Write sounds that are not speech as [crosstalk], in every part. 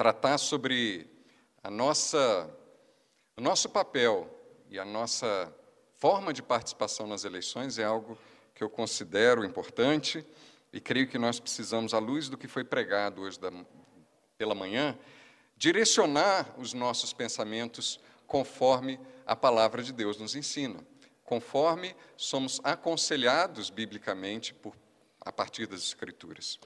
tratar sobre a nossa, o nosso papel e a nossa forma de participação nas eleições é algo que eu considero importante e creio que nós precisamos, à luz do que foi pregado hoje da, pela manhã, direcionar os nossos pensamentos conforme a palavra de Deus nos ensina, conforme somos aconselhados biblicamente por, a partir das Escrituras.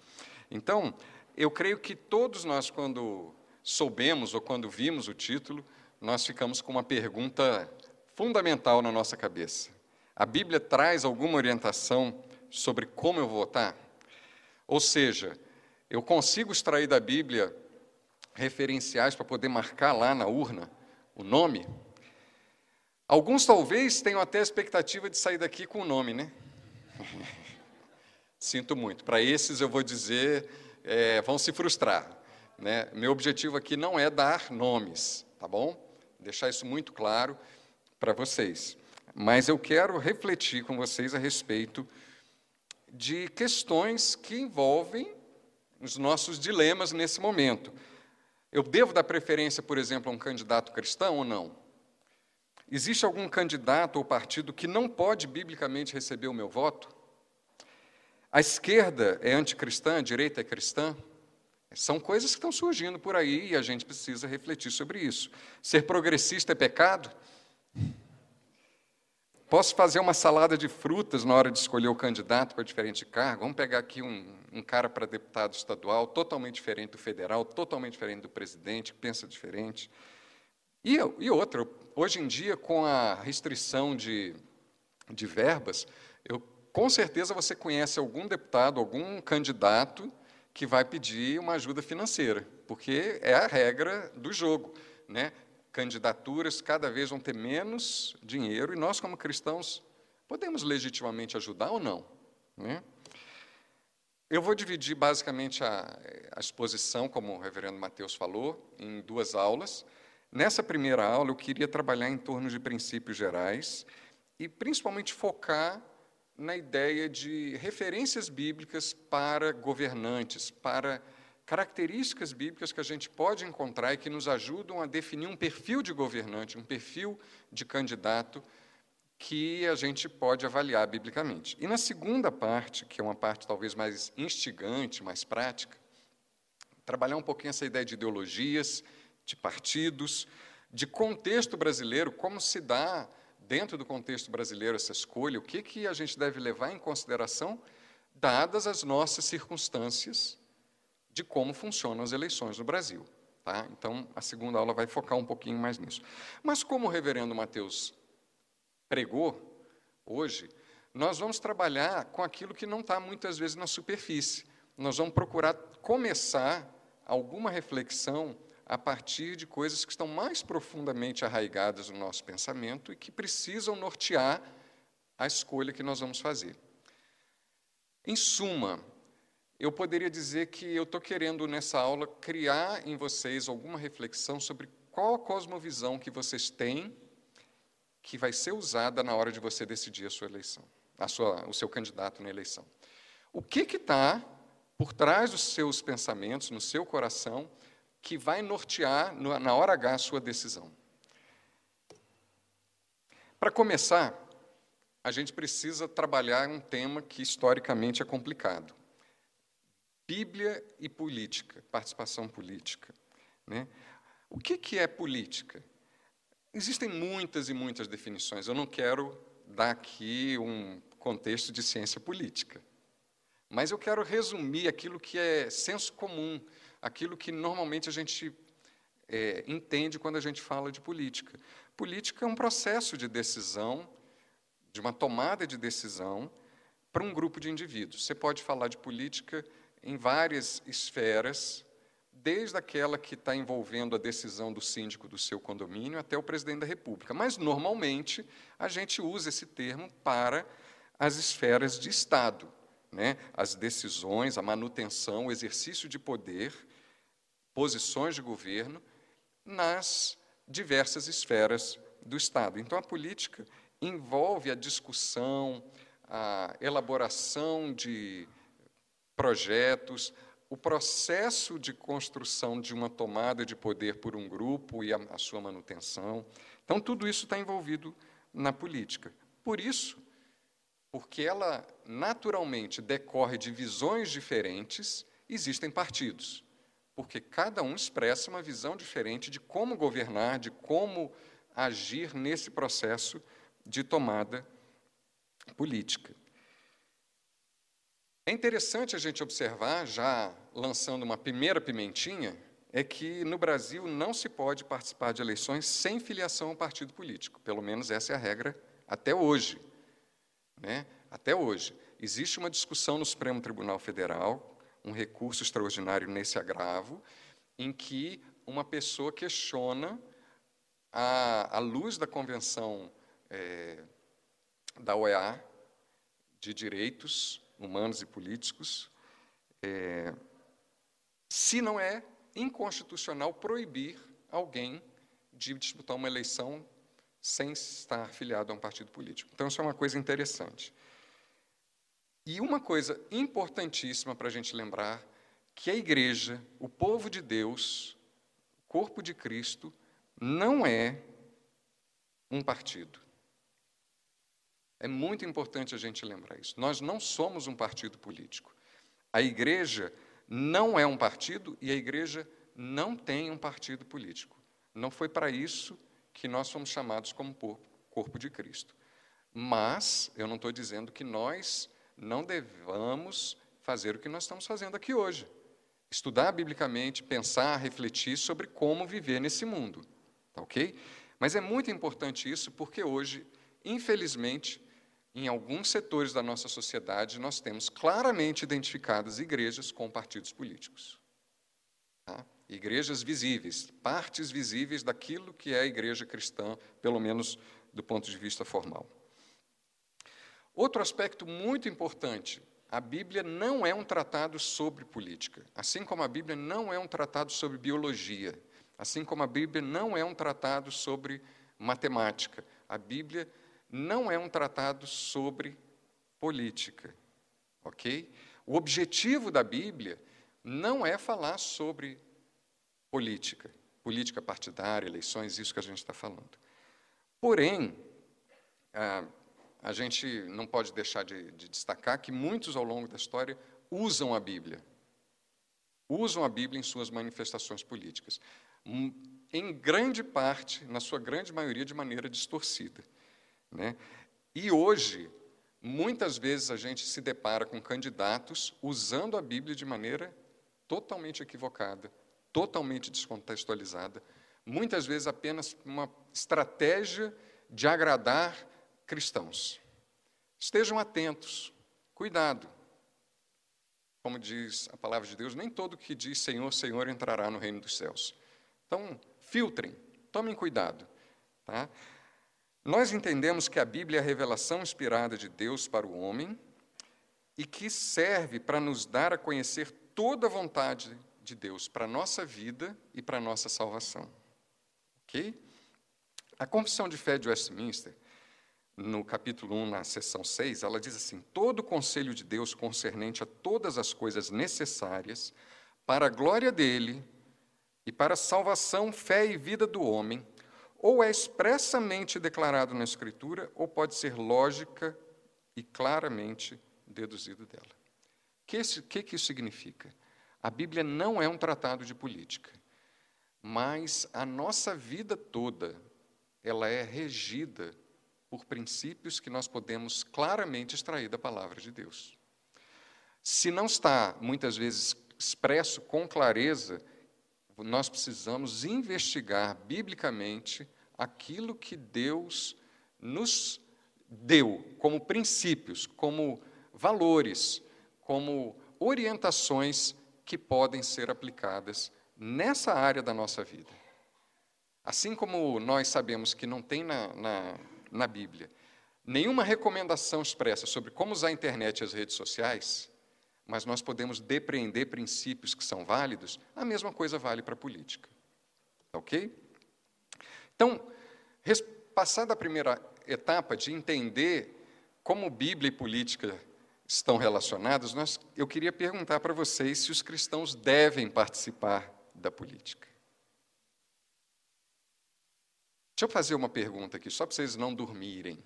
Então, eu creio que todos nós, quando soubemos ou quando vimos o título, nós ficamos com uma pergunta fundamental na nossa cabeça. A Bíblia traz alguma orientação sobre como eu votar? Ou seja, eu consigo extrair da Bíblia referenciais para poder marcar lá na urna o nome? Alguns talvez tenham até a expectativa de sair daqui com o nome, né? [laughs] Sinto muito. Para esses eu vou dizer, é, vão se frustrar. Né? Meu objetivo aqui não é dar nomes, tá bom? Deixar isso muito claro para vocês. Mas eu quero refletir com vocês a respeito de questões que envolvem os nossos dilemas nesse momento. Eu devo dar preferência, por exemplo, a um candidato cristão ou não? Existe algum candidato ou partido que não pode biblicamente receber o meu voto? A esquerda é anticristã, a direita é cristã? São coisas que estão surgindo por aí e a gente precisa refletir sobre isso. Ser progressista é pecado? Posso fazer uma salada de frutas na hora de escolher o candidato para diferente cargo? Vamos pegar aqui um, um cara para deputado estadual, totalmente diferente do federal, totalmente diferente do presidente, que pensa diferente. E, e outra, hoje em dia, com a restrição de, de verbas, eu com certeza você conhece algum deputado, algum candidato que vai pedir uma ajuda financeira, porque é a regra do jogo. Né? Candidaturas cada vez vão ter menos dinheiro e nós, como cristãos, podemos legitimamente ajudar ou não? Né? Eu vou dividir basicamente a, a exposição, como o reverendo Mateus falou, em duas aulas. Nessa primeira aula, eu queria trabalhar em torno de princípios gerais e principalmente focar na ideia de referências bíblicas para governantes, para características bíblicas que a gente pode encontrar e que nos ajudam a definir um perfil de governante, um perfil de candidato que a gente pode avaliar biblicamente. E na segunda parte, que é uma parte talvez mais instigante, mais prática, trabalhar um pouquinho essa ideia de ideologias, de partidos, de contexto brasileiro, como se dá dentro do contexto brasileiro, essa escolha, o que, que a gente deve levar em consideração, dadas as nossas circunstâncias de como funcionam as eleições no Brasil. Tá? Então, a segunda aula vai focar um pouquinho mais nisso. Mas, como o reverendo Mateus pregou hoje, nós vamos trabalhar com aquilo que não está muitas vezes na superfície. Nós vamos procurar começar alguma reflexão a partir de coisas que estão mais profundamente arraigadas no nosso pensamento e que precisam nortear a escolha que nós vamos fazer. Em suma, eu poderia dizer que eu estou querendo nessa aula criar em vocês alguma reflexão sobre qual a cosmovisão que vocês têm que vai ser usada na hora de você decidir a sua eleição, a sua, o seu candidato na eleição. O que está por trás dos seus pensamentos, no seu coração, que vai nortear na hora H a sua decisão. Para começar, a gente precisa trabalhar um tema que historicamente é complicado. Bíblia e política, participação política. Né? O que, que é política? Existem muitas e muitas definições. Eu não quero dar aqui um contexto de ciência política, mas eu quero resumir aquilo que é senso comum, aquilo que normalmente a gente é, entende quando a gente fala de política. Política é um processo de decisão, de uma tomada de decisão para um grupo de indivíduos. Você pode falar de política em várias esferas, desde aquela que está envolvendo a decisão do síndico do seu condomínio até o presidente da República. Mas, normalmente, a gente usa esse termo para as esferas de Estado. Né? As decisões, a manutenção, o exercício de poder posições de governo nas diversas esferas do Estado. Então, a política envolve a discussão, a elaboração de projetos, o processo de construção de uma tomada de poder por um grupo e a, a sua manutenção. Então, tudo isso está envolvido na política. Por isso, porque ela naturalmente decorre de visões diferentes, existem partidos. Porque cada um expressa uma visão diferente de como governar, de como agir nesse processo de tomada política. É interessante a gente observar, já lançando uma primeira pimentinha, é que no Brasil não se pode participar de eleições sem filiação a partido político. Pelo menos essa é a regra até hoje. Né? Até hoje. Existe uma discussão no Supremo Tribunal Federal, um recurso extraordinário nesse agravo, em que uma pessoa questiona, à, luz da Convenção é, da OEA de Direitos humanos e políticos, é, se não é inconstitucional proibir alguém de disputar uma eleição sem estar afiliado a um partido político. Então, isso é uma coisa interessante. E uma coisa importantíssima para a gente lembrar, que a igreja, o povo de Deus, o corpo de Cristo, não é um partido. É muito importante a gente lembrar isso. Nós não somos um partido político. A igreja não é um partido e a igreja não tem um partido político. Não foi para isso que nós fomos chamados como corpo de Cristo. Mas eu não estou dizendo que nós não devamos fazer o que nós estamos fazendo aqui hoje. Estudar biblicamente, pensar, refletir sobre como viver nesse mundo. Tá ok? Mas é muito importante isso porque hoje, infelizmente, em alguns setores da nossa sociedade, nós temos claramente identificadas igrejas com partidos políticos. Tá? Igrejas visíveis, partes visíveis daquilo que é a igreja cristã, pelo menos do ponto de vista formal. Outro aspecto muito importante: a Bíblia não é um tratado sobre política, assim como a Bíblia não é um tratado sobre biologia, assim como a Bíblia não é um tratado sobre matemática. A Bíblia não é um tratado sobre política, ok? O objetivo da Bíblia não é falar sobre política, política partidária, eleições, isso que a gente está falando. Porém, a, a gente não pode deixar de, de destacar que muitos ao longo da história usam a Bíblia, usam a Bíblia em suas manifestações políticas, em grande parte, na sua grande maioria, de maneira distorcida. Né? E hoje, muitas vezes a gente se depara com candidatos usando a Bíblia de maneira totalmente equivocada, totalmente descontextualizada, muitas vezes apenas uma estratégia de agradar cristãos. Estejam atentos, cuidado. Como diz a palavra de Deus, nem todo que diz Senhor, Senhor entrará no reino dos céus. Então, filtrem, tomem cuidado. Tá? Nós entendemos que a Bíblia é a revelação inspirada de Deus para o homem e que serve para nos dar a conhecer toda a vontade de Deus para a nossa vida e para a nossa salvação. Ok? A Confissão de Fé de Westminster, no capítulo 1, na seção 6, ela diz assim: Todo o conselho de Deus concernente a todas as coisas necessárias para a glória dele e para a salvação, fé e vida do homem ou é expressamente declarado na Escritura, ou pode ser lógica e claramente deduzido dela. O que, que, que isso significa? A Bíblia não é um tratado de política, mas a nossa vida toda ela é regida por princípios que nós podemos claramente extrair da palavra de Deus. Se não está, muitas vezes, expresso com clareza, nós precisamos investigar biblicamente aquilo que Deus nos deu como princípios, como valores, como orientações que podem ser aplicadas nessa área da nossa vida. Assim como nós sabemos que não tem na, na, na Bíblia nenhuma recomendação expressa sobre como usar a internet e as redes sociais, mas nós podemos depreender princípios que são válidos, a mesma coisa vale para a política. Ok? Então, passada a primeira etapa de entender como Bíblia e política estão relacionadas, eu queria perguntar para vocês se os cristãos devem participar da política. Deixa eu fazer uma pergunta aqui, só para vocês não dormirem.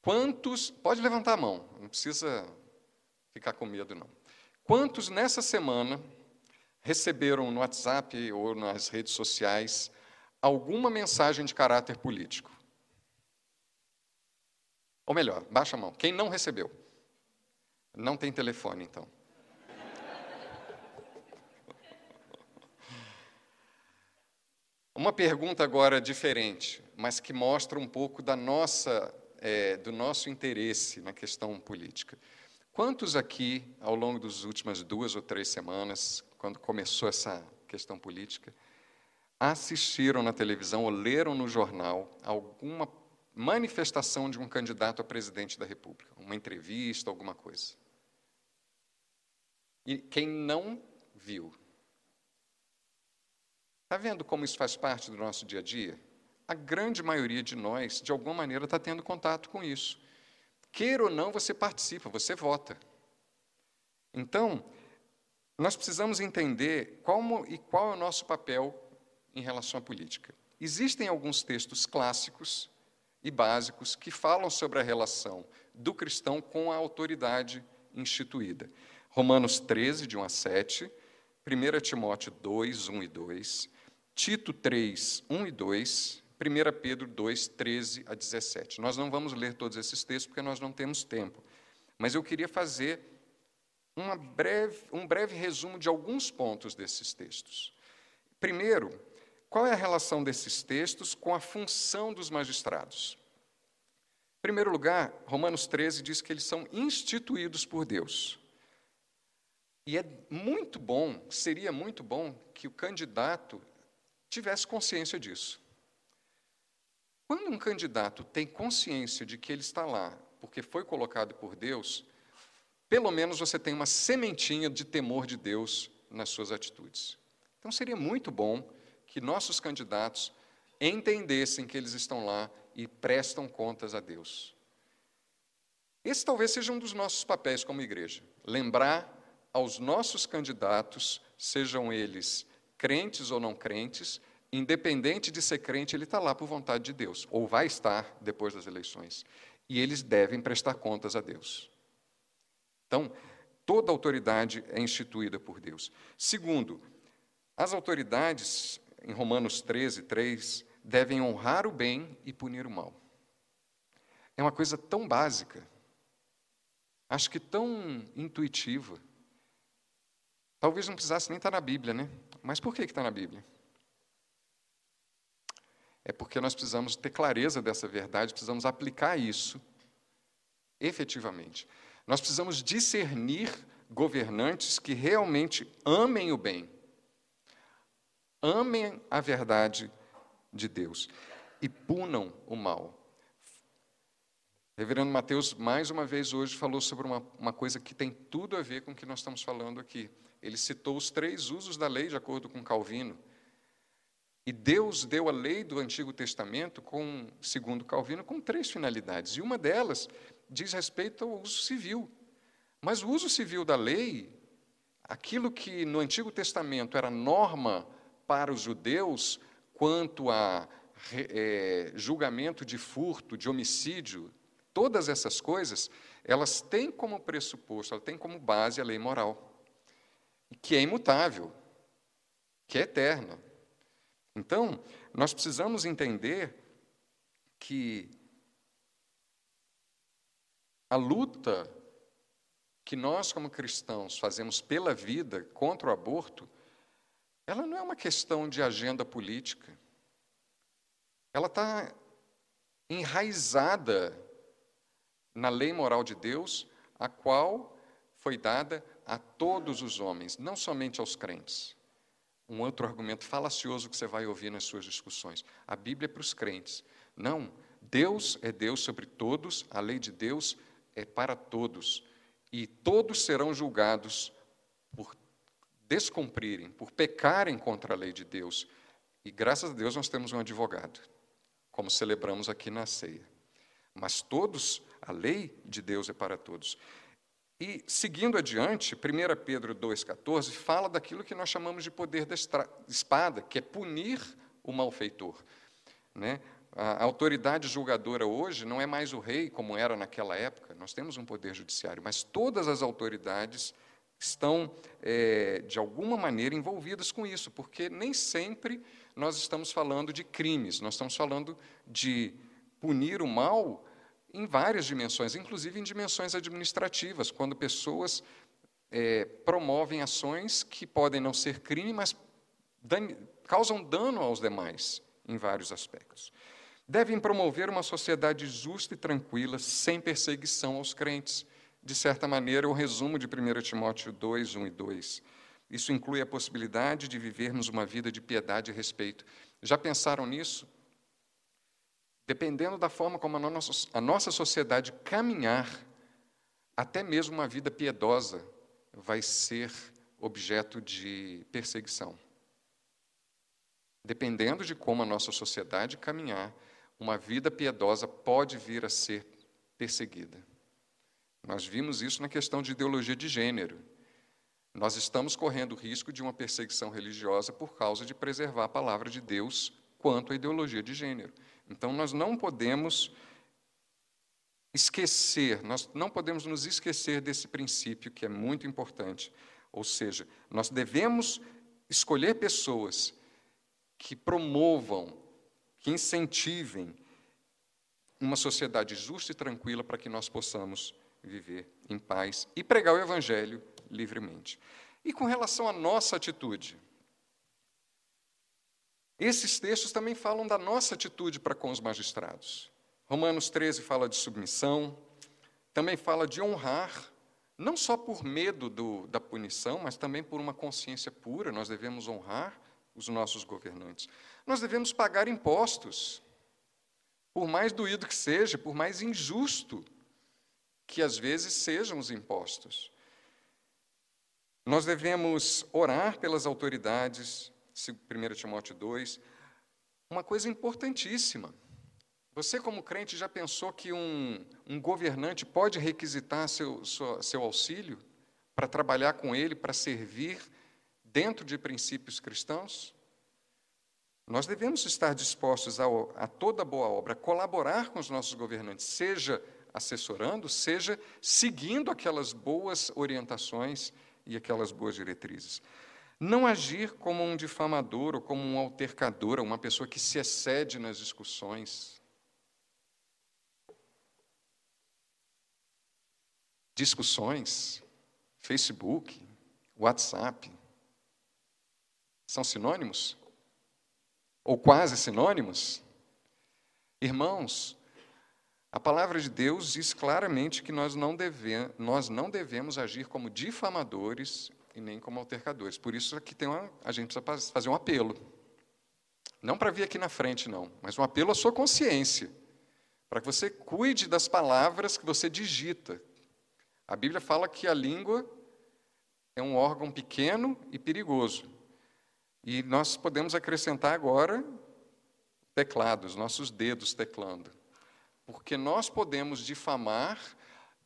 Quantos, pode levantar a mão, não precisa ficar com medo, não. Quantos nessa semana receberam no WhatsApp ou nas redes sociais alguma mensagem de caráter político? Ou melhor, baixa a mão. Quem não recebeu? Não tem telefone, então. Uma pergunta agora diferente, mas que mostra um pouco da nossa, é, do nosso interesse na questão política. Quantos aqui, ao longo das últimas duas ou três semanas, quando começou essa questão política, assistiram na televisão ou leram no jornal alguma manifestação de um candidato a presidente da República, uma entrevista, alguma coisa? E quem não viu, está vendo como isso faz parte do nosso dia a dia? A grande maioria de nós, de alguma maneira, está tendo contato com isso. Queira ou não, você participa, você vota. Então, nós precisamos entender como e qual é o nosso papel em relação à política. Existem alguns textos clássicos e básicos que falam sobre a relação do cristão com a autoridade instituída. Romanos 13, de 1 a 7, 1 Timóteo 2, 1 e 2, Tito 3, 1 e 2, 1 Pedro 2, 13 a 17. Nós não vamos ler todos esses textos porque nós não temos tempo, mas eu queria fazer breve, um breve resumo de alguns pontos desses textos. Primeiro, qual é a relação desses textos com a função dos magistrados? Em primeiro lugar, Romanos 13 diz que eles são instituídos por Deus. E é muito bom, seria muito bom que o candidato tivesse consciência disso. Quando um candidato tem consciência de que ele está lá porque foi colocado por Deus, pelo menos você tem uma sementinha de temor de Deus nas suas atitudes. Então seria muito bom que nossos candidatos entendessem que eles estão lá e prestam contas a Deus. Esse talvez seja um dos nossos papéis como igreja, lembrar aos nossos candidatos, sejam eles crentes ou não crentes, independente de ser crente, ele está lá por vontade de Deus, ou vai estar depois das eleições. E eles devem prestar contas a Deus. Então, toda autoridade é instituída por Deus. Segundo, as autoridades, em Romanos 13, 3, devem honrar o bem e punir o mal. É uma coisa tão básica, acho que tão intuitiva. Talvez não precisasse nem estar na Bíblia, né? Mas por que está na Bíblia? É porque nós precisamos ter clareza dessa verdade, precisamos aplicar isso efetivamente. Nós precisamos discernir governantes que realmente amem o bem, amem a verdade de Deus e punam o mal. Reverendo Mateus, mais uma vez hoje, falou sobre uma, uma coisa que tem tudo a ver com o que nós estamos falando aqui. Ele citou os três usos da lei, de acordo com Calvino. E Deus deu a lei do Antigo Testamento, com, segundo Calvino, com três finalidades. E uma delas diz respeito ao uso civil. Mas o uso civil da lei, aquilo que no Antigo Testamento era norma para os judeus quanto a é, julgamento de furto, de homicídio, todas essas coisas, elas têm como pressuposto, elas têm como base a lei moral que é imutável, que é eterna. Então, nós precisamos entender que a luta que nós, como cristãos, fazemos pela vida contra o aborto, ela não é uma questão de agenda política. Ela está enraizada na lei moral de Deus, a qual foi dada a todos os homens, não somente aos crentes. Um outro argumento falacioso que você vai ouvir nas suas discussões. A Bíblia é para os crentes. Não, Deus é Deus sobre todos, a lei de Deus é para todos. E todos serão julgados por descumprirem, por pecarem contra a lei de Deus. E graças a Deus nós temos um advogado, como celebramos aqui na ceia. Mas todos A lei de Deus é para todos. E, seguindo adiante, 1 Pedro 2,14 fala daquilo que nós chamamos de poder da espada, que é punir o malfeitor. Né? A autoridade julgadora hoje não é mais o rei, como era naquela época, nós temos um poder judiciário, mas todas as autoridades estão, é, de alguma maneira, envolvidas com isso, porque nem sempre nós estamos falando de crimes, nós estamos falando de punir o mal em várias dimensões, inclusive em dimensões administrativas, quando pessoas é, promovem ações que podem não ser crime, mas dan causam dano aos demais em vários aspectos devem promover uma sociedade justa e tranquila, sem perseguição aos crentes. De certa maneira, o resumo de 1 Timóteo 2, 1 e 2. Isso inclui a possibilidade de vivermos uma vida de piedade e respeito. Já pensaram nisso? Dependendo da forma como a nossa, a nossa sociedade caminhar, até mesmo uma vida piedosa vai ser objeto de perseguição. Dependendo de como a nossa sociedade caminhar, uma vida piedosa pode vir a ser perseguida. Nós vimos isso na questão de ideologia de gênero. Nós estamos correndo o risco de uma perseguição religiosa por causa de preservar a palavra de Deus quanto à ideologia de gênero. Então, nós não podemos esquecer, nós não podemos nos esquecer desse princípio que é muito importante. Ou seja, nós devemos escolher pessoas que promovam que incentivem uma sociedade justa e tranquila para que nós possamos viver em paz e pregar o Evangelho livremente. E com relação à nossa atitude, esses textos também falam da nossa atitude para com os magistrados. Romanos 13 fala de submissão, também fala de honrar, não só por medo do, da punição, mas também por uma consciência pura, nós devemos honrar os nossos governantes. Nós devemos pagar impostos, por mais doído que seja, por mais injusto que às vezes sejam os impostos. Nós devemos orar pelas autoridades, 1 Timóteo 2, uma coisa importantíssima. Você, como crente, já pensou que um, um governante pode requisitar seu, seu, seu auxílio para trabalhar com ele, para servir dentro de princípios cristãos? Nós devemos estar dispostos a, a toda boa obra, colaborar com os nossos governantes, seja assessorando, seja seguindo aquelas boas orientações e aquelas boas diretrizes. Não agir como um difamador ou como um altercador, uma pessoa que se excede nas discussões. Discussões, Facebook, WhatsApp, são sinônimos? Ou quase sinônimos? Irmãos, a palavra de Deus diz claramente que nós não, deve, nós não devemos agir como difamadores e nem como altercadores. Por isso aqui tem uma, a gente precisa fazer um apelo. Não para vir aqui na frente, não, mas um apelo à sua consciência, para que você cuide das palavras que você digita. A Bíblia fala que a língua é um órgão pequeno e perigoso. E nós podemos acrescentar agora teclados, nossos dedos teclando. Porque nós podemos difamar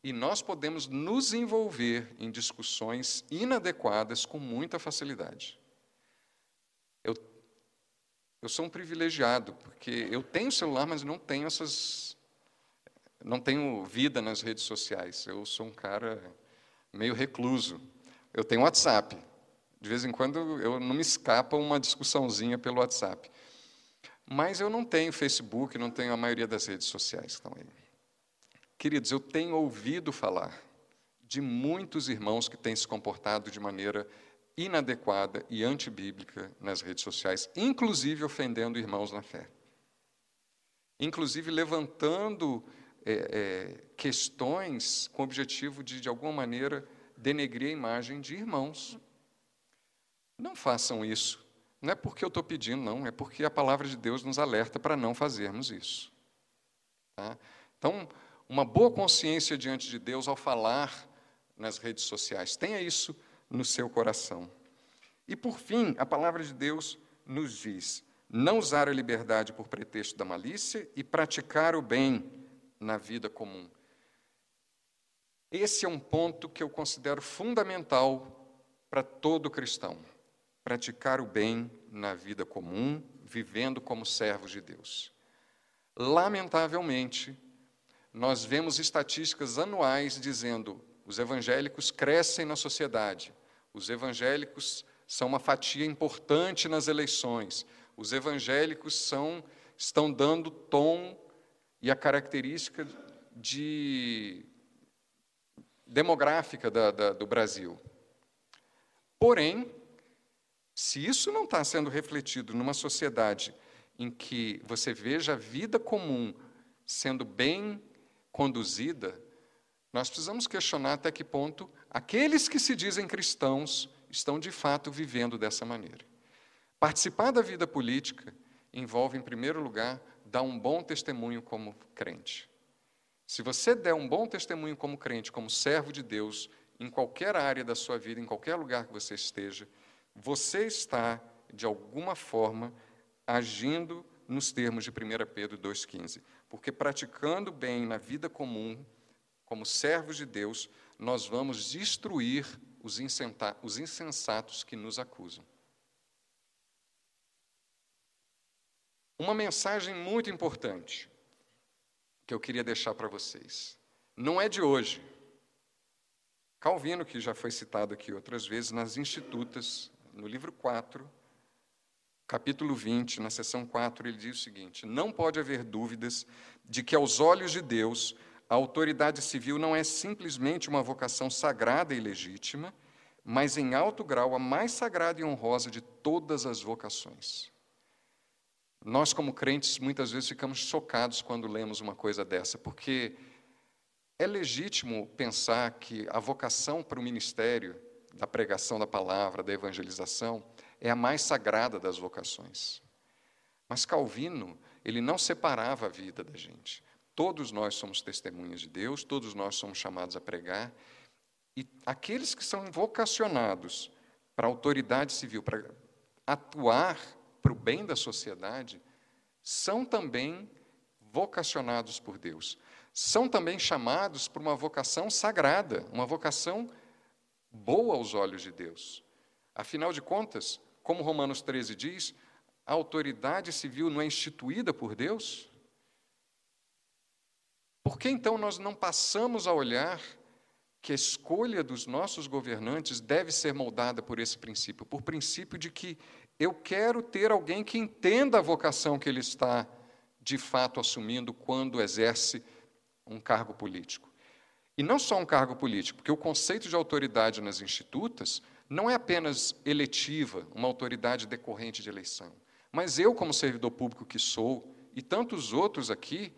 e nós podemos nos envolver em discussões inadequadas com muita facilidade. Eu, eu sou um privilegiado, porque eu tenho celular, mas não tenho essas. Não tenho vida nas redes sociais. Eu sou um cara meio recluso. Eu tenho WhatsApp, de vez em quando eu não me escapa uma discussãozinha pelo WhatsApp. Mas eu não tenho Facebook, não tenho a maioria das redes sociais que estão aí. Queridos, eu tenho ouvido falar de muitos irmãos que têm se comportado de maneira inadequada e antibíblica nas redes sociais, inclusive ofendendo irmãos na fé. Inclusive levantando é, é, questões com o objetivo de, de alguma maneira, denegrir a imagem de irmãos não façam isso. Não é porque eu estou pedindo, não, é porque a palavra de Deus nos alerta para não fazermos isso. Tá? Então, uma boa consciência diante de Deus ao falar nas redes sociais. Tenha isso no seu coração. E, por fim, a palavra de Deus nos diz: não usar a liberdade por pretexto da malícia e praticar o bem na vida comum. Esse é um ponto que eu considero fundamental para todo cristão: praticar o bem na vida comum, vivendo como servos de Deus. Lamentavelmente, nós vemos estatísticas anuais dizendo os evangélicos crescem na sociedade, os evangélicos são uma fatia importante nas eleições, os evangélicos são, estão dando tom e a característica de demográfica da, da, do Brasil. Porém, se isso não está sendo refletido numa sociedade em que você veja a vida comum sendo bem conduzida, nós precisamos questionar até que ponto aqueles que se dizem cristãos estão de fato vivendo dessa maneira. Participar da vida política envolve, em primeiro lugar, dar um bom testemunho como crente. Se você der um bom testemunho como crente, como servo de Deus, em qualquer área da sua vida, em qualquer lugar que você esteja, você está, de alguma forma, agindo nos termos de 1 Pedro 2,15. Porque praticando bem na vida comum, como servos de Deus, nós vamos destruir os insensatos que nos acusam. Uma mensagem muito importante que eu queria deixar para vocês. Não é de hoje. Calvino, que já foi citado aqui outras vezes, nas Institutas, no livro 4, capítulo 20, na seção 4, ele diz o seguinte: Não pode haver dúvidas de que, aos olhos de Deus, a autoridade civil não é simplesmente uma vocação sagrada e legítima, mas em alto grau a mais sagrada e honrosa de todas as vocações. Nós, como crentes, muitas vezes ficamos chocados quando lemos uma coisa dessa, porque é legítimo pensar que a vocação para o ministério da pregação da palavra, da evangelização, é a mais sagrada das vocações. Mas Calvino, ele não separava a vida da gente. Todos nós somos testemunhas de Deus, todos nós somos chamados a pregar, e aqueles que são vocacionados para a autoridade civil, para atuar para o bem da sociedade, são também vocacionados por Deus. São também chamados por uma vocação sagrada, uma vocação boa aos olhos de Deus. Afinal de contas, como Romanos 13 diz, a autoridade civil não é instituída por Deus? Por que então nós não passamos a olhar que a escolha dos nossos governantes deve ser moldada por esse princípio? Por princípio de que eu quero ter alguém que entenda a vocação que ele está de fato assumindo quando exerce um cargo político. E não só um cargo político, porque o conceito de autoridade nas institutas não é apenas eletiva, uma autoridade decorrente de eleição. Mas eu, como servidor público que sou, e tantos outros aqui,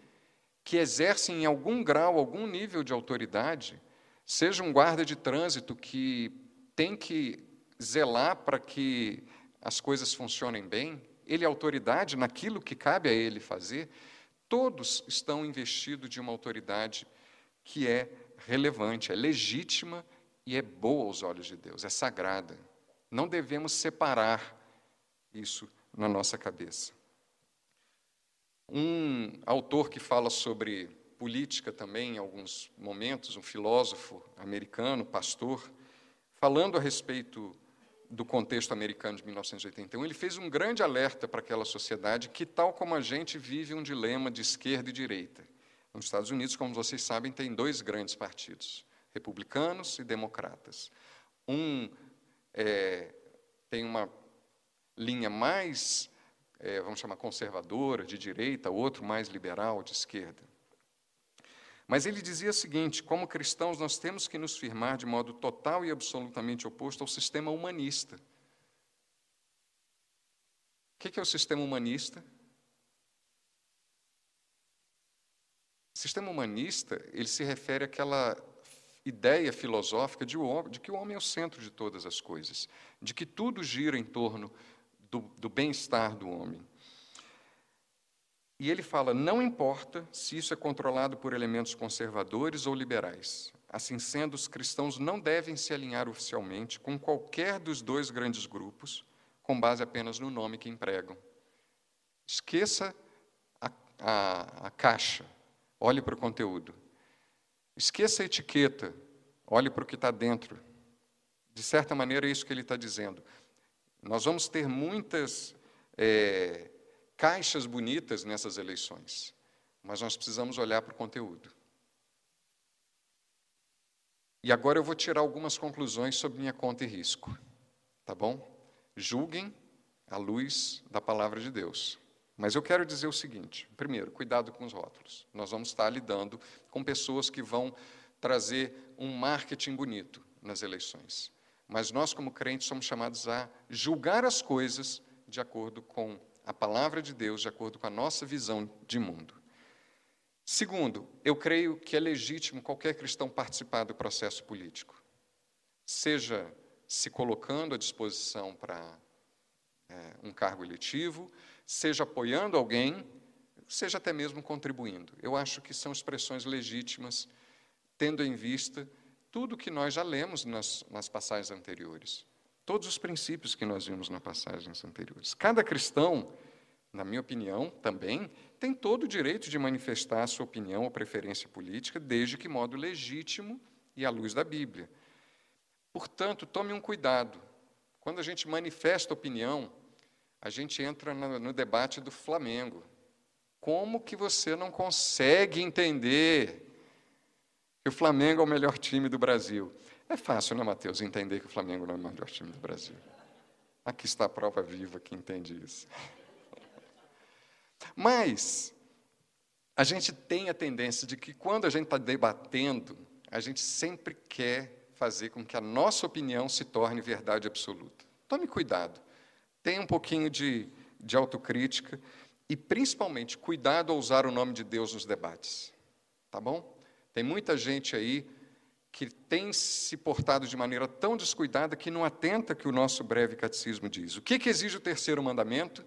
que exercem em algum grau, algum nível de autoridade, seja um guarda de trânsito que tem que zelar para que as coisas funcionem bem, ele é autoridade naquilo que cabe a ele fazer, todos estão investidos de uma autoridade que é relevante, é legítima e é boa aos olhos de Deus, é sagrada. Não devemos separar isso na nossa cabeça. Um autor que fala sobre política também, em alguns momentos, um filósofo americano, pastor, falando a respeito do contexto americano de 1981, ele fez um grande alerta para aquela sociedade que, tal como a gente, vive um dilema de esquerda e direita. Nos Estados Unidos, como vocês sabem, tem dois grandes partidos, republicanos e democratas. Um é, tem uma linha mais, é, vamos chamar, conservadora, de direita, outro mais liberal, de esquerda. Mas ele dizia o seguinte: como cristãos, nós temos que nos firmar de modo total e absolutamente oposto ao sistema humanista. O que é o sistema humanista? O sistema humanista ele se refere àquela ideia filosófica de, de, que o homem é o centro de todas as coisas, de que tudo gira em torno do, do bem-estar do homem. E ele fala: não importa se isso é controlado por elementos conservadores ou liberais. Assim sendo, os cristãos não devem se alinhar oficialmente com qualquer dos dois grandes grupos, com base apenas no nome que empregam. Esqueça a, a, a caixa, olhe para o conteúdo. Esqueça a etiqueta, olhe para o que está dentro. De certa maneira, é isso que ele está dizendo. Nós vamos ter muitas é, caixas bonitas nessas eleições, mas nós precisamos olhar para o conteúdo. E agora eu vou tirar algumas conclusões sobre minha conta e risco. Tá bom? Julguem à luz da palavra de Deus. Mas eu quero dizer o seguinte: primeiro, cuidado com os rótulos. Nós vamos estar lidando com pessoas que vão trazer um marketing bonito nas eleições. Mas nós, como crentes, somos chamados a julgar as coisas de acordo com a palavra de Deus, de acordo com a nossa visão de mundo. Segundo, eu creio que é legítimo qualquer cristão participar do processo político, seja se colocando à disposição para é, um cargo eletivo, seja apoiando alguém, seja até mesmo contribuindo. Eu acho que são expressões legítimas, tendo em vista tudo que nós já lemos nas, nas passagens anteriores, todos os princípios que nós vimos nas passagens anteriores. Cada cristão, na minha opinião, também tem todo o direito de manifestar a sua opinião ou preferência política, desde que modo legítimo e à luz da Bíblia. Portanto, tome um cuidado. Quando a gente manifesta opinião, a gente entra no, no debate do Flamengo. Como que você não consegue entender que o Flamengo é o melhor time do Brasil? É fácil, né, Mateus, entender que o Flamengo não é o melhor time do Brasil. Aqui está a prova viva que entende isso. [laughs] Mas a gente tem a tendência de que quando a gente está debatendo, a gente sempre quer fazer com que a nossa opinião se torne verdade absoluta. Tome cuidado, tenha um pouquinho de, de autocrítica e, principalmente, cuidado ao usar o nome de Deus nos debates. Tá bom? Tem muita gente aí que tem se portado de maneira tão descuidada que não atenta que o nosso breve catecismo diz. O que, que exige o terceiro mandamento?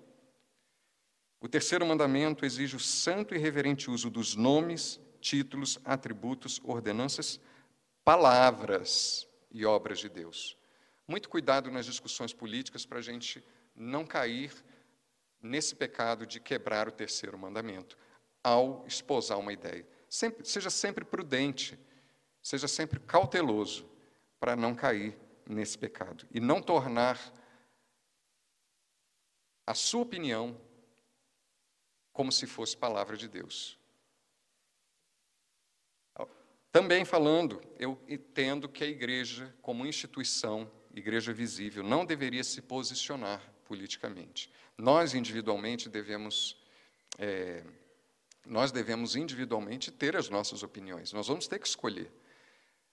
O terceiro mandamento exige o santo e reverente uso dos nomes, títulos, atributos, ordenanças, palavras e obras de Deus. Muito cuidado nas discussões políticas para a gente não cair nesse pecado de quebrar o terceiro mandamento ao esposar uma ideia. Sempre, seja sempre prudente, seja sempre cauteloso para não cair nesse pecado e não tornar a sua opinião como se fosse palavra de Deus. Também falando, eu entendo que a igreja, como instituição, igreja visível, não deveria se posicionar politicamente. Nós, individualmente, devemos. É, nós devemos individualmente ter as nossas opiniões, nós vamos ter que escolher.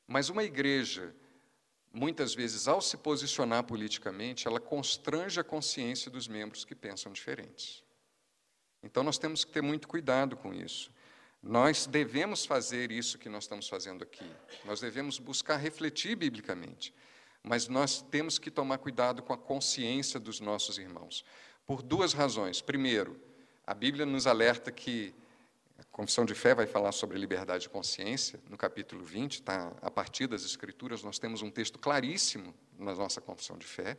Mas uma igreja, muitas vezes, ao se posicionar politicamente, ela constrange a consciência dos membros que pensam diferentes. Então nós temos que ter muito cuidado com isso. Nós devemos fazer isso que nós estamos fazendo aqui. Nós devemos buscar refletir biblicamente. Mas nós temos que tomar cuidado com a consciência dos nossos irmãos. Por duas razões. Primeiro, a Bíblia nos alerta que a confissão de fé vai falar sobre liberdade de consciência. No capítulo 20, tá, a partir das Escrituras, nós temos um texto claríssimo na nossa confissão de fé.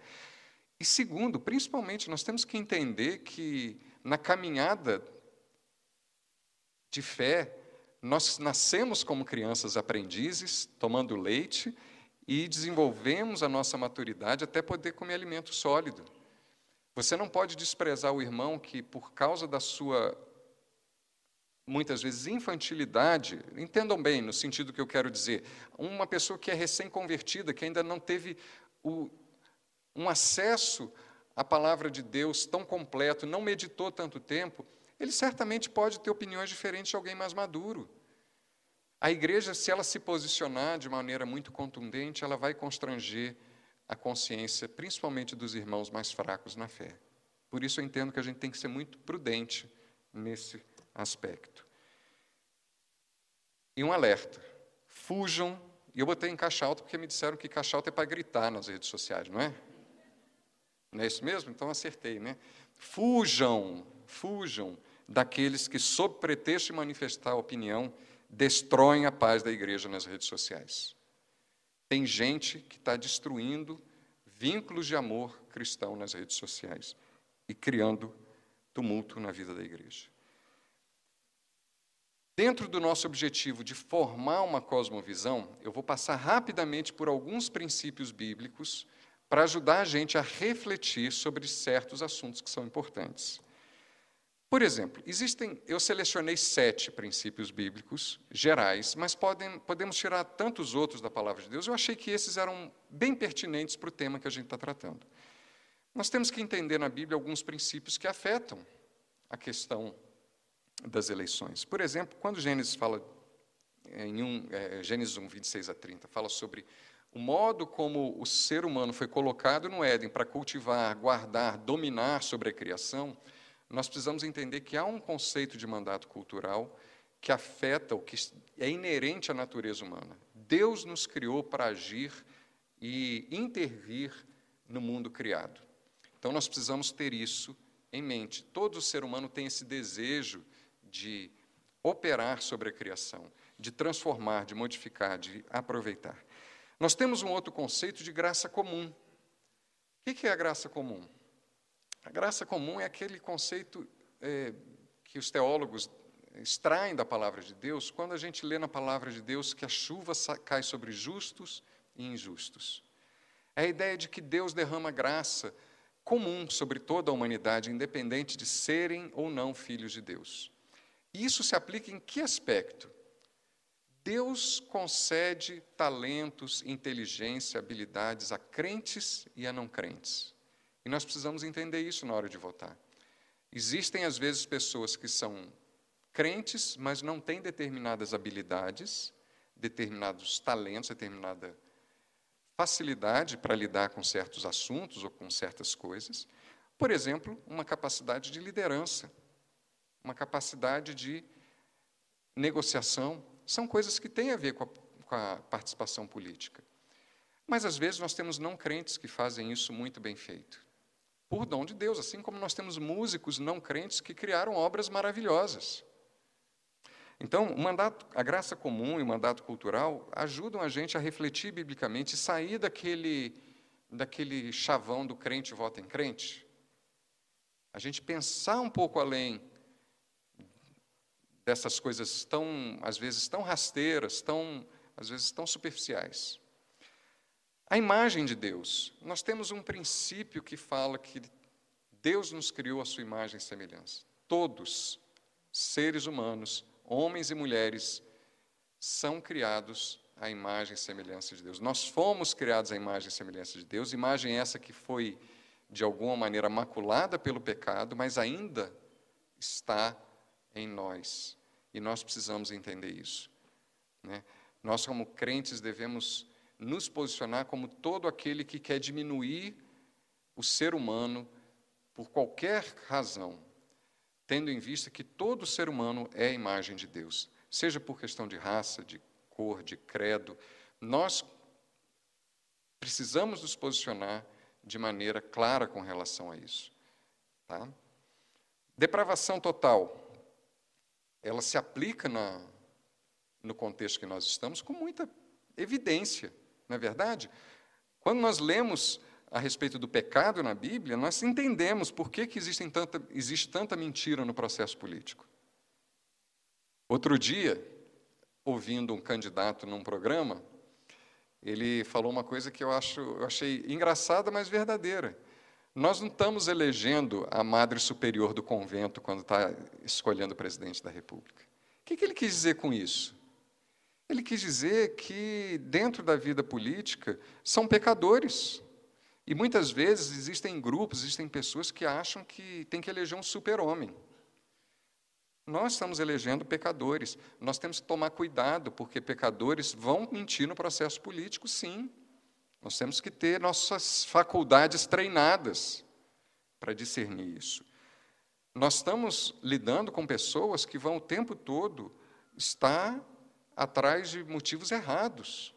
E segundo, principalmente, nós temos que entender que na caminhada de fé, nós nascemos como crianças aprendizes, tomando leite, e desenvolvemos a nossa maturidade até poder comer alimento sólido. Você não pode desprezar o irmão que, por causa da sua, muitas vezes, infantilidade, entendam bem no sentido que eu quero dizer, uma pessoa que é recém-convertida, que ainda não teve o, um acesso a palavra de Deus tão completo, não meditou tanto tempo, ele certamente pode ter opiniões diferentes de alguém mais maduro. A igreja, se ela se posicionar de maneira muito contundente, ela vai constranger a consciência, principalmente dos irmãos mais fracos na fé. Por isso eu entendo que a gente tem que ser muito prudente nesse aspecto. E um alerta: fujam. E eu botei em caixa alta porque me disseram que caixa alta é para gritar nas redes sociais, não é? Não é isso mesmo? Então acertei, né? Fujam, fujam daqueles que, sob pretexto de manifestar opinião, destroem a paz da igreja nas redes sociais. Tem gente que está destruindo vínculos de amor cristão nas redes sociais e criando tumulto na vida da igreja. Dentro do nosso objetivo de formar uma cosmovisão, eu vou passar rapidamente por alguns princípios bíblicos para ajudar a gente a refletir sobre certos assuntos que são importantes. Por exemplo, existem, eu selecionei sete princípios bíblicos gerais, mas podem, podemos tirar tantos outros da palavra de Deus. Eu achei que esses eram bem pertinentes para o tema que a gente está tratando. Nós temos que entender na Bíblia alguns princípios que afetam a questão das eleições. Por exemplo, quando Gênesis fala, em um, é, Gênesis 1, 26 a 30, fala sobre o modo como o ser humano foi colocado no Éden para cultivar, guardar, dominar sobre a criação, nós precisamos entender que há um conceito de mandato cultural que afeta o que é inerente à natureza humana. Deus nos criou para agir e intervir no mundo criado. Então nós precisamos ter isso em mente. Todo ser humano tem esse desejo de operar sobre a criação, de transformar, de modificar, de aproveitar. Nós temos um outro conceito de graça comum. O que é a graça comum? A graça comum é aquele conceito é, que os teólogos extraem da palavra de Deus quando a gente lê na palavra de Deus que a chuva cai sobre justos e injustos. É a ideia de que Deus derrama graça comum sobre toda a humanidade, independente de serem ou não filhos de Deus. E isso se aplica em que aspecto? Deus concede talentos, inteligência, habilidades a crentes e a não crentes. E nós precisamos entender isso na hora de votar. Existem, às vezes, pessoas que são crentes, mas não têm determinadas habilidades, determinados talentos, determinada facilidade para lidar com certos assuntos ou com certas coisas. Por exemplo, uma capacidade de liderança, uma capacidade de negociação. São coisas que têm a ver com a, com a participação política. Mas, às vezes, nós temos não crentes que fazem isso muito bem feito por dom de Deus, assim como nós temos músicos não crentes que criaram obras maravilhosas. Então, o mandato, a graça comum e o mandato cultural ajudam a gente a refletir biblicamente e sair daquele, daquele chavão do crente vota em crente. A gente pensar um pouco além dessas coisas tão, às vezes, tão rasteiras, tão, às vezes, tão superficiais. A imagem de Deus. Nós temos um princípio que fala que Deus nos criou a sua imagem e semelhança. Todos, seres humanos, homens e mulheres, são criados à imagem e semelhança de Deus. Nós fomos criados à imagem e semelhança de Deus, imagem essa que foi, de alguma maneira, maculada pelo pecado, mas ainda está em nós. E nós precisamos entender isso. Né? Nós, como crentes, devemos nos posicionar como todo aquele que quer diminuir o ser humano por qualquer razão, tendo em vista que todo ser humano é a imagem de Deus, seja por questão de raça, de cor, de credo, nós precisamos nos posicionar de maneira clara com relação a isso. Tá? Depravação total, ela se aplica na, no contexto que nós estamos com muita evidência. Não é verdade? Quando nós lemos a respeito do pecado na Bíblia, nós entendemos por que, que existem tanta, existe tanta mentira no processo político. Outro dia, ouvindo um candidato num programa, ele falou uma coisa que eu, acho, eu achei engraçada, mas verdadeira. Nós não estamos elegendo a madre superior do convento quando está escolhendo o presidente da República. O que, que ele quis dizer com isso? Ele quis dizer que, dentro da vida política, são pecadores. E muitas vezes existem grupos, existem pessoas que acham que tem que eleger um super-homem. Nós estamos elegendo pecadores. Nós temos que tomar cuidado, porque pecadores vão mentir no processo político, sim. Nós temos que ter nossas faculdades treinadas para discernir isso. Nós estamos lidando com pessoas que vão o tempo todo estar atrás de motivos errados.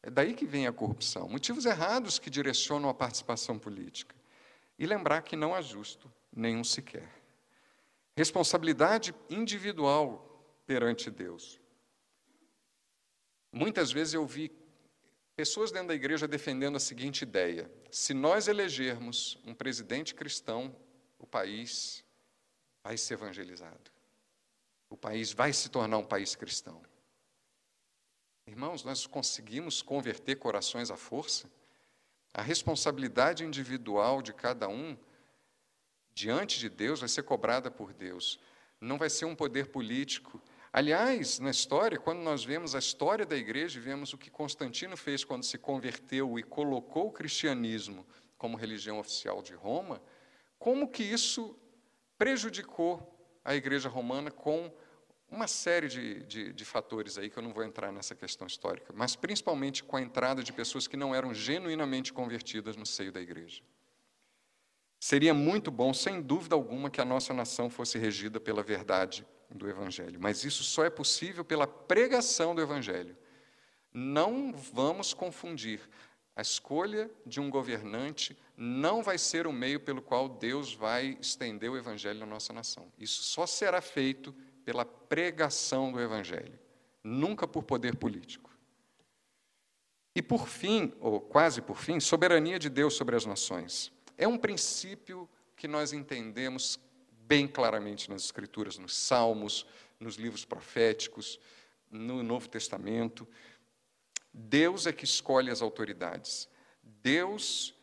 É daí que vem a corrupção. Motivos errados que direcionam a participação política. E lembrar que não há justo nenhum sequer. Responsabilidade individual perante Deus. Muitas vezes eu vi pessoas dentro da igreja defendendo a seguinte ideia: se nós elegermos um presidente cristão, o país vai ser evangelizado. o país vai se tornar um país cristão. Irmãos, nós conseguimos converter corações à força? A responsabilidade individual de cada um diante de Deus vai ser cobrada por Deus. Não vai ser um poder político. Aliás, na história, quando nós vemos a história da igreja e vemos o que Constantino fez quando se converteu e colocou o cristianismo como religião oficial de Roma, como que isso prejudicou a igreja romana com uma série de, de, de, fatores aí que eu não vou entrar nessa questão histórica, mas principalmente com a entrada de pessoas que não eram genuinamente convertidas no seio da igreja. Seria muito bom, sem dúvida alguma, que a nossa nação fosse regida pela verdade do Evangelho, mas isso só é possível pela pregação do Evangelho. Não vamos confundir. A escolha de um governante não vai ser o meio pelo qual Deus vai estender o Evangelho na nossa nação. Isso só será feito pela pregação do Evangelho, nunca por poder político. E por fim, ou quase por fim, soberania de Deus sobre as nações. É um princípio que nós entendemos bem claramente nas Escrituras, nos Salmos, nos livros proféticos, no Novo Testamento. Deus é que escolhe as autoridades. Deus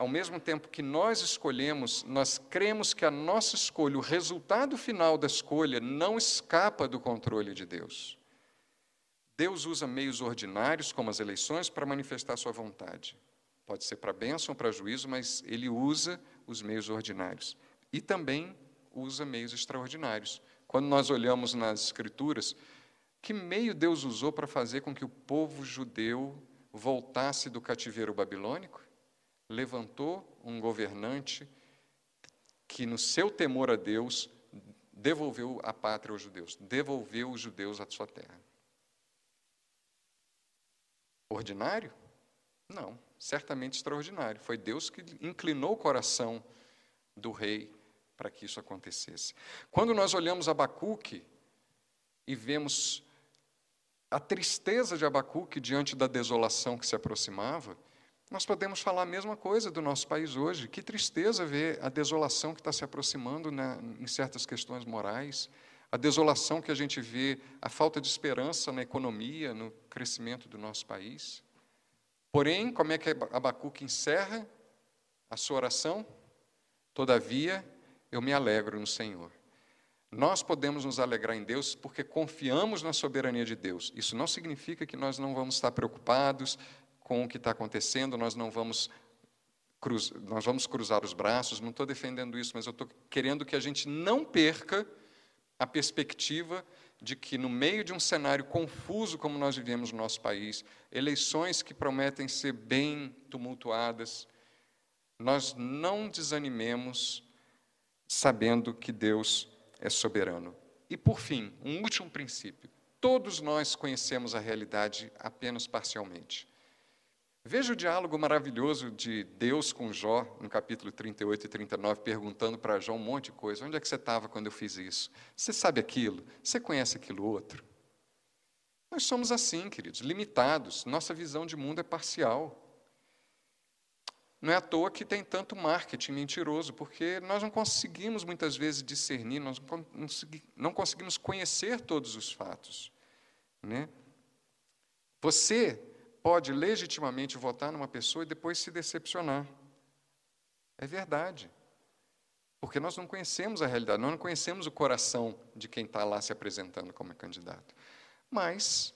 ao mesmo tempo que nós escolhemos, nós cremos que a nossa escolha, o resultado final da escolha, não escapa do controle de Deus. Deus usa meios ordinários, como as eleições, para manifestar sua vontade. Pode ser para bênção para juízo, mas ele usa os meios ordinários. E também usa meios extraordinários. Quando nós olhamos nas Escrituras, que meio Deus usou para fazer com que o povo judeu voltasse do cativeiro babilônico? Levantou um governante que, no seu temor a Deus, devolveu a pátria aos judeus, devolveu os judeus à sua terra. Ordinário? Não, certamente extraordinário. Foi Deus que inclinou o coração do rei para que isso acontecesse. Quando nós olhamos Abacuque e vemos a tristeza de Abacuque diante da desolação que se aproximava, nós podemos falar a mesma coisa do nosso país hoje. Que tristeza ver a desolação que está se aproximando né, em certas questões morais, a desolação que a gente vê, a falta de esperança na economia, no crescimento do nosso país. Porém, como é que Abacuque encerra a sua oração? Todavia, eu me alegro no Senhor. Nós podemos nos alegrar em Deus porque confiamos na soberania de Deus. Isso não significa que nós não vamos estar preocupados, com o que está acontecendo, nós não vamos, cruz, nós vamos cruzar os braços, não estou defendendo isso, mas eu estou querendo que a gente não perca a perspectiva de que, no meio de um cenário confuso como nós vivemos no nosso país, eleições que prometem ser bem tumultuadas, nós não desanimemos sabendo que Deus é soberano. E, por fim, um último princípio: todos nós conhecemos a realidade apenas parcialmente. Veja o diálogo maravilhoso de Deus com Jó, no capítulo 38 e 39, perguntando para Jó um monte de coisa. Onde é que você estava quando eu fiz isso? Você sabe aquilo? Você conhece aquilo outro? Nós somos assim, queridos, limitados. Nossa visão de mundo é parcial. Não é à toa que tem tanto marketing mentiroso, porque nós não conseguimos muitas vezes discernir, nós não conseguimos conhecer todos os fatos. Né? Você pode legitimamente votar numa pessoa e depois se decepcionar. É verdade. Porque nós não conhecemos a realidade, nós não conhecemos o coração de quem está lá se apresentando como candidato. Mas,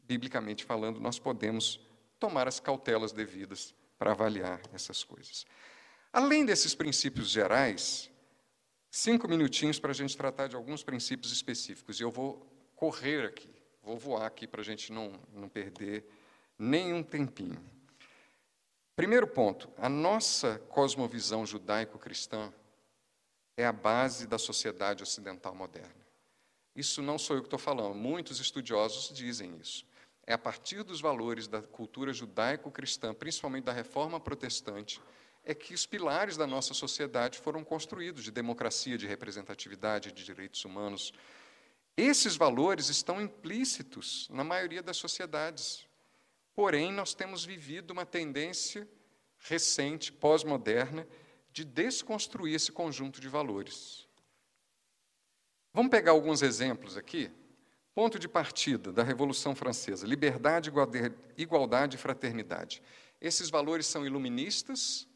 biblicamente falando, nós podemos tomar as cautelas devidas para avaliar essas coisas. Além desses princípios gerais, cinco minutinhos para a gente tratar de alguns princípios específicos. E eu vou correr aqui, vou voar aqui para a gente não, não perder nem um tempinho. Primeiro ponto, a nossa cosmovisão judaico-cristã é a base da sociedade ocidental moderna. Isso não sou eu que estou falando, muitos estudiosos dizem isso. É a partir dos valores da cultura judaico-cristã, principalmente da reforma protestante, é que os pilares da nossa sociedade foram construídos de democracia, de representatividade, de direitos humanos. Esses valores estão implícitos na maioria das sociedades. Porém, nós temos vivido uma tendência recente, pós-moderna, de desconstruir esse conjunto de valores. Vamos pegar alguns exemplos aqui. Ponto de partida da Revolução Francesa: liberdade, igualdade e fraternidade. Esses valores são iluministas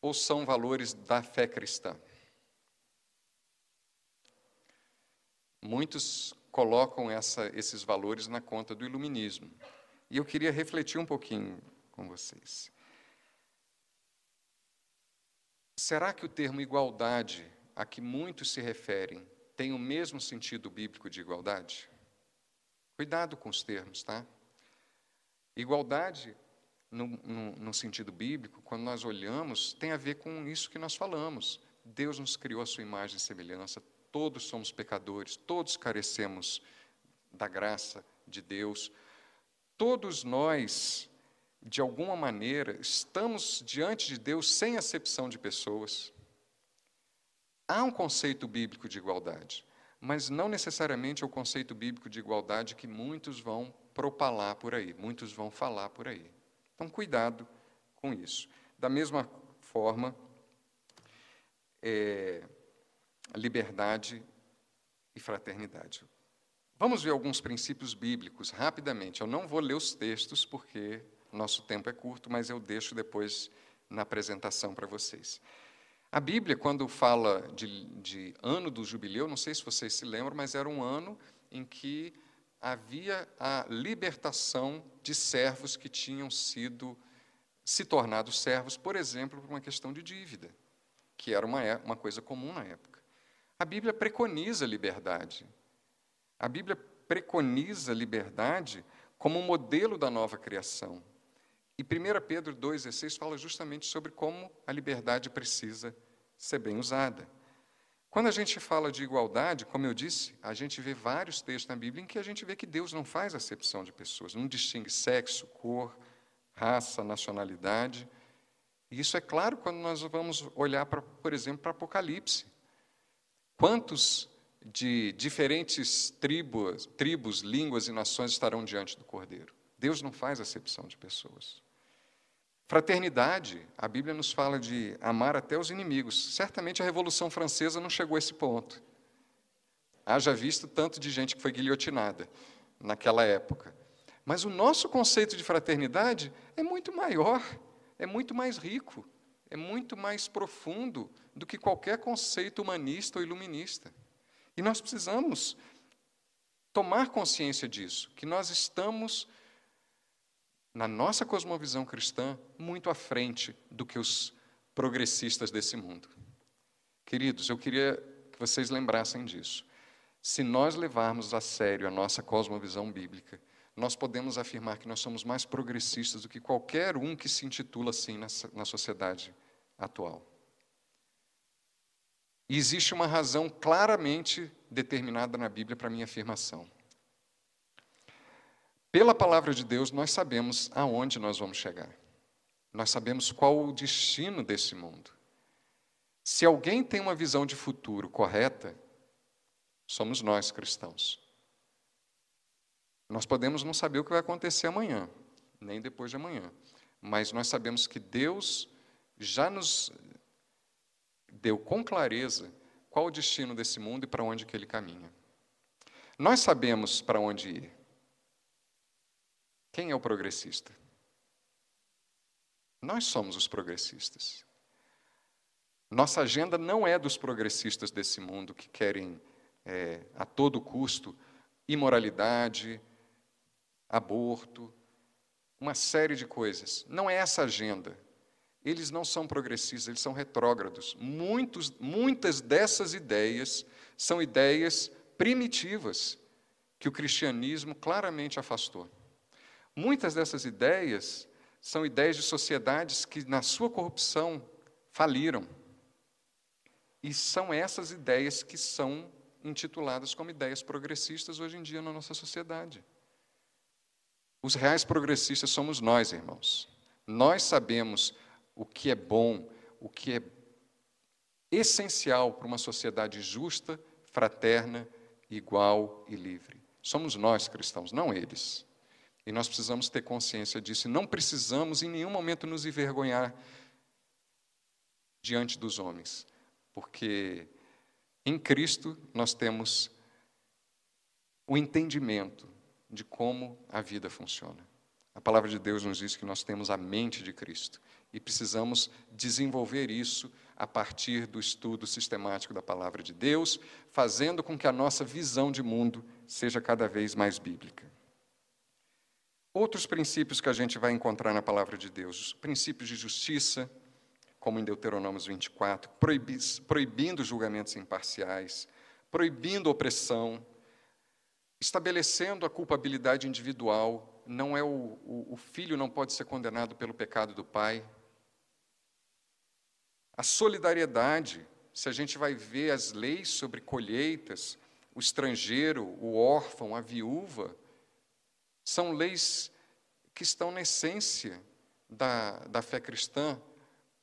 ou são valores da fé cristã? Muitos colocam essa, esses valores na conta do iluminismo. E eu queria refletir um pouquinho com vocês. Será que o termo igualdade, a que muitos se referem, tem o mesmo sentido bíblico de igualdade? Cuidado com os termos, tá? Igualdade, no, no, no, sentido bíblico, quando nós olhamos, tem a ver com isso que nós falamos. Deus nos criou a sua imagem e semelhança, todos somos pecadores, todos carecemos da graça de Deus, todos nós, de alguma maneira, estamos diante de Deus sem acepção de pessoas. Há um conceito bíblico de igualdade, mas não necessariamente é o conceito bíblico de igualdade que muitos vão propalar por aí, muitos vão falar por aí. Então, cuidado com isso. Da mesma forma, é, liberdade e fraternidade. Vamos ver alguns princípios bíblicos rapidamente. Eu não vou ler os textos porque nosso tempo é curto, mas eu deixo depois na apresentação para vocês. A Bíblia, quando fala de, de, ano do jubileu, não sei se vocês se lembram, mas era um ano em que havia a libertação de servos que tinham sido se tornado servos, por exemplo, por uma questão de dívida, que era uma, é, uma coisa comum na época. A Bíblia preconiza liberdade. A Bíblia preconiza liberdade como modelo da nova criação. E 1 Pedro 2,16 fala justamente sobre como a liberdade precisa ser bem usada. Quando a gente fala de igualdade, como eu disse, a gente vê vários textos na Bíblia em que a gente vê que Deus não faz acepção de pessoas, não distingue sexo, cor, raça, nacionalidade. E isso é claro quando nós vamos olhar, para, por exemplo, para Apocalipse. Quantos de diferentes tribos, tribos, línguas e nações estarão diante do Cordeiro? Deus não faz acepção de pessoas. Fraternidade, a Bíblia nos fala de amar até os inimigos. Certamente a Revolução Francesa não chegou a esse ponto. Haja visto tanto de gente que foi guilhotinada naquela época. Mas o nosso conceito de fraternidade é muito maior, é muito mais rico, é muito mais profundo do que qualquer conceito humanista ou iluminista. E nós precisamos tomar consciência disso, que nós estamos na nossa cosmovisão cristã, muito à frente do que os progressistas desse mundo. Queridos, eu queria que vocês lembrassem disso. Se nós levarmos a sério a nossa cosmovisão bíblica, nós podemos afirmar que nós somos mais progressistas do que qualquer um que se intitula assim na, sociedade atual. E existe uma razão claramente determinada na Bíblia para minha afirmação. Pela palavra de Deus, nós sabemos aonde nós vamos chegar. Nós sabemos qual o destino desse mundo. Se alguém tem uma visão de futuro correta, somos nós cristãos. Nós podemos não saber o que vai acontecer amanhã, nem depois de amanhã, mas nós sabemos que Deus já nos deu com clareza qual o destino desse mundo e para onde que ele caminha. Nós sabemos para onde ir. Quem é o progressista? Nós somos os progressistas. Nossa agenda não é dos progressistas desse mundo que querem, é, a todo custo, imoralidade, aborto, uma série de coisas. Não é essa agenda. Eles não são progressistas, eles são retrógrados. Muitos, muitas dessas ideias são ideias primitivas que o cristianismo claramente afastou. Muitas dessas ideias são ideias de sociedades que, na sua corrupção, faliram. E são essas ideias que são intituladas como ideias progressistas hoje em dia na nossa sociedade. Os reais progressistas somos nós, irmãos. Nós sabemos o que é bom, o que é essencial para uma sociedade justa, fraterna, igual e livre. Somos nós cristãos, não eles. E nós precisamos ter consciência disso. E não precisamos em nenhum momento nos envergonhar diante dos homens, porque Em Cristo, nós temos o entendimento de como a vida funciona. A palavra de Deus nos diz que nós temos a mente de Cristo e precisamos desenvolver isso a partir do estudo sistemático da palavra de Deus, fazendo com que a nossa visão de mundo seja cada vez mais bíblica. Outros princípios que a gente vai encontrar na palavra de Deus, princípios de justiça, como em Deuteronômio 24, proibindo julgamentos imparciais, proibindo opressão, estabelecendo a culpabilidade individual. Não é o, o, o filho não pode ser condenado pelo pecado do pai. A solidariedade, se a gente vai ver as leis sobre colheitas, o estrangeiro, o órfão, a viúva, são leis que estão na essência da, da fé cristã,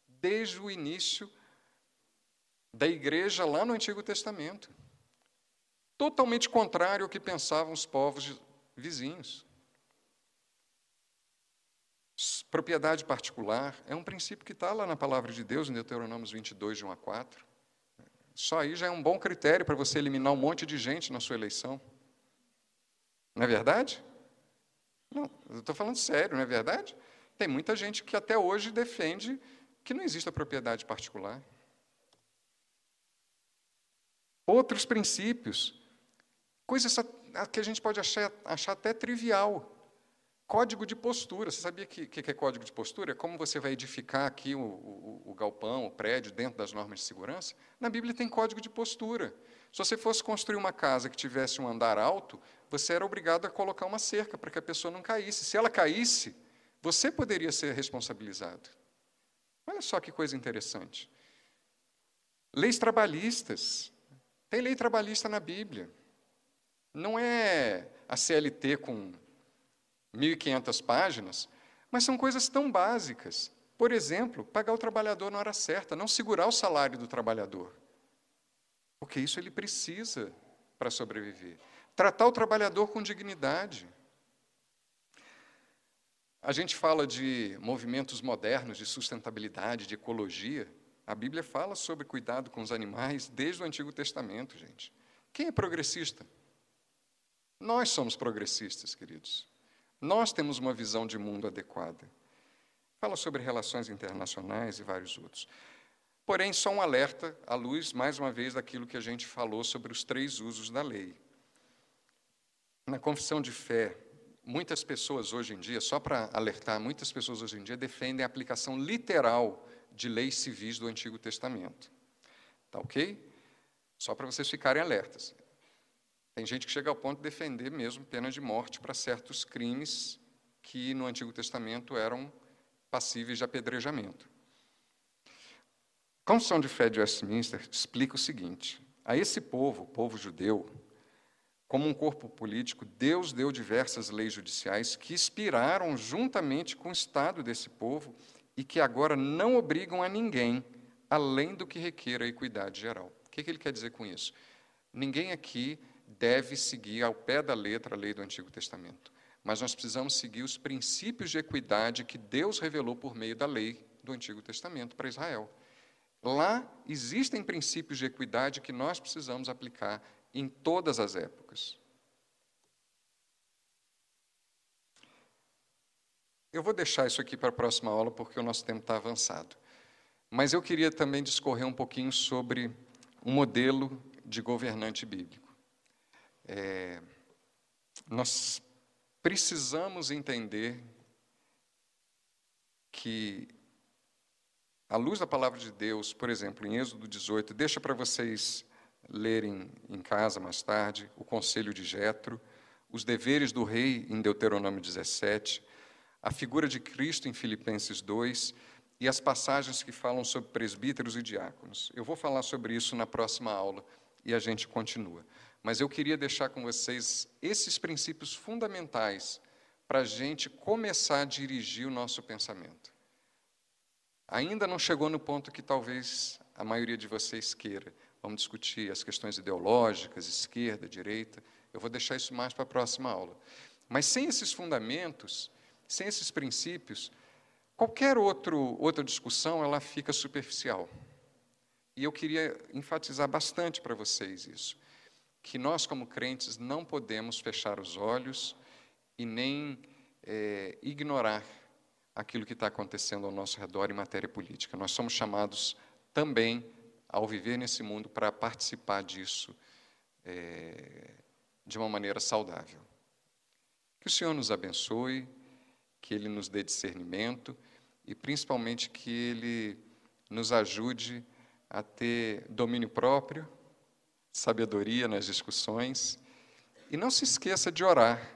desde o início da igreja lá no Antigo Testamento totalmente contrário ao que pensavam os povos vizinhos. Propriedade particular é um princípio que está lá na palavra de Deus, em Deuteronômio 22, de 1 a 4. Só aí já é um bom critério para você eliminar um monte de gente na sua eleição. Não é verdade? Não, eu estou falando sério, não é verdade? Tem muita gente que até hoje defende que não existe a propriedade particular. Outros princípios Coisa que a gente pode achar, achar até trivial. Código de postura. Você sabia que, que é código de postura? É como você vai edificar aqui o, o, o galpão, o prédio, dentro das normas de segurança? Na Bíblia tem código de postura. Se você fosse construir uma casa que tivesse um andar alto, você era obrigado a colocar uma cerca para que a pessoa não caísse. Se ela caísse, você poderia ser responsabilizado. Olha só que coisa interessante. Leis trabalhistas. Tem lei trabalhista na Bíblia. Não é a CLT com 1.500 páginas, mas são coisas tão básicas. Por exemplo, pagar o trabalhador na hora certa, não segurar o salário do trabalhador. Porque isso ele precisa para sobreviver. Tratar o trabalhador com dignidade. A gente fala de movimentos modernos de sustentabilidade, de ecologia. A Bíblia fala sobre cuidado com os animais desde o Antigo Testamento, gente. Quem é progressista? Nós somos progressistas, queridos. Nós temos uma visão de mundo adequada. Fala sobre relações internacionais e vários outros. Porém, só um alerta à luz, mais uma vez, daquilo que a gente falou sobre os três usos da lei. Na confissão de fé, muitas pessoas hoje em dia, só para alertar, muitas pessoas hoje em dia defendem a aplicação literal de leis civis do Antigo Testamento. Tá ok? Só para vocês ficarem alertas. Tem gente que chega ao ponto de defender mesmo pena de morte para certos crimes que no Antigo Testamento eram passíveis de apedrejamento. A Constituição de Fé de Westminster explica o seguinte: a esse povo, o povo judeu, como um corpo político, Deus deu diversas leis judiciais que expiraram juntamente com o Estado desse povo e que agora não obrigam a ninguém além do que requer a equidade geral. O que, que ele quer dizer com isso? Ninguém aqui deve seguir ao pé da letra a lei do Antigo Testamento. Mas nós precisamos seguir os princípios de equidade que Deus revelou por meio da lei do Antigo Testamento para Israel. Lá existem princípios de equidade que nós precisamos aplicar em todas as épocas. Eu vou deixar isso aqui para a próxima aula porque o nosso tempo está avançado. Mas eu queria também discorrer um pouquinho sobre um modelo de governante bíblico. É, nós precisamos entender que, à luz da palavra de Deus, por exemplo, em Êxodo 18, deixa para vocês lerem em casa mais tarde o conselho de Jetro, os deveres do rei em Deuteronômio 17, a figura de Cristo em Filipenses 2 e as passagens que falam sobre presbíteros e diáconos. Eu vou falar sobre isso na próxima aula e a gente continua. Mas eu queria deixar com vocês esses princípios fundamentais para a gente começar a dirigir o nosso pensamento. Ainda não chegou no ponto que talvez a maioria de vocês queira. Vamos discutir as questões ideológicas, esquerda, direita. Eu vou deixar isso mais para a próxima aula. Mas sem esses fundamentos, sem esses princípios, qualquer outro, outra discussão ela fica superficial. E eu queria enfatizar bastante para vocês isso, que nós, como crentes, não podemos fechar os olhos e nem é, ignorar aquilo que está acontecendo ao nosso redor em matéria política. Nós somos chamados também, ao viver nesse mundo, para participar disso é, de uma maneira saudável. Que o Senhor nos abençoe, que Ele nos dê discernimento e principalmente que Ele nos ajude a ter domínio próprio, sabedoria nas discussões e não se esqueça de orar.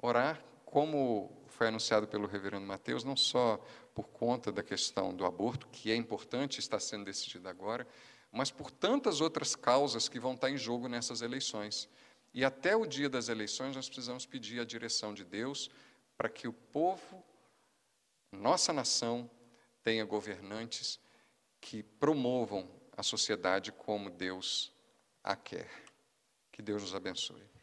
Orar, como foi anunciado pelo reverendo Mateus, não só por conta da questão do aborto, que é importante, está sendo decidido agora, mas por tantas outras causas que vão estar em jogo nessas eleições. E até o dia das eleições nós precisamos pedir a direção de Deus para que o povo, nossa nação, tenha governantes que promovam a sociedade como Deus a quer. Que Deus nos abençoe.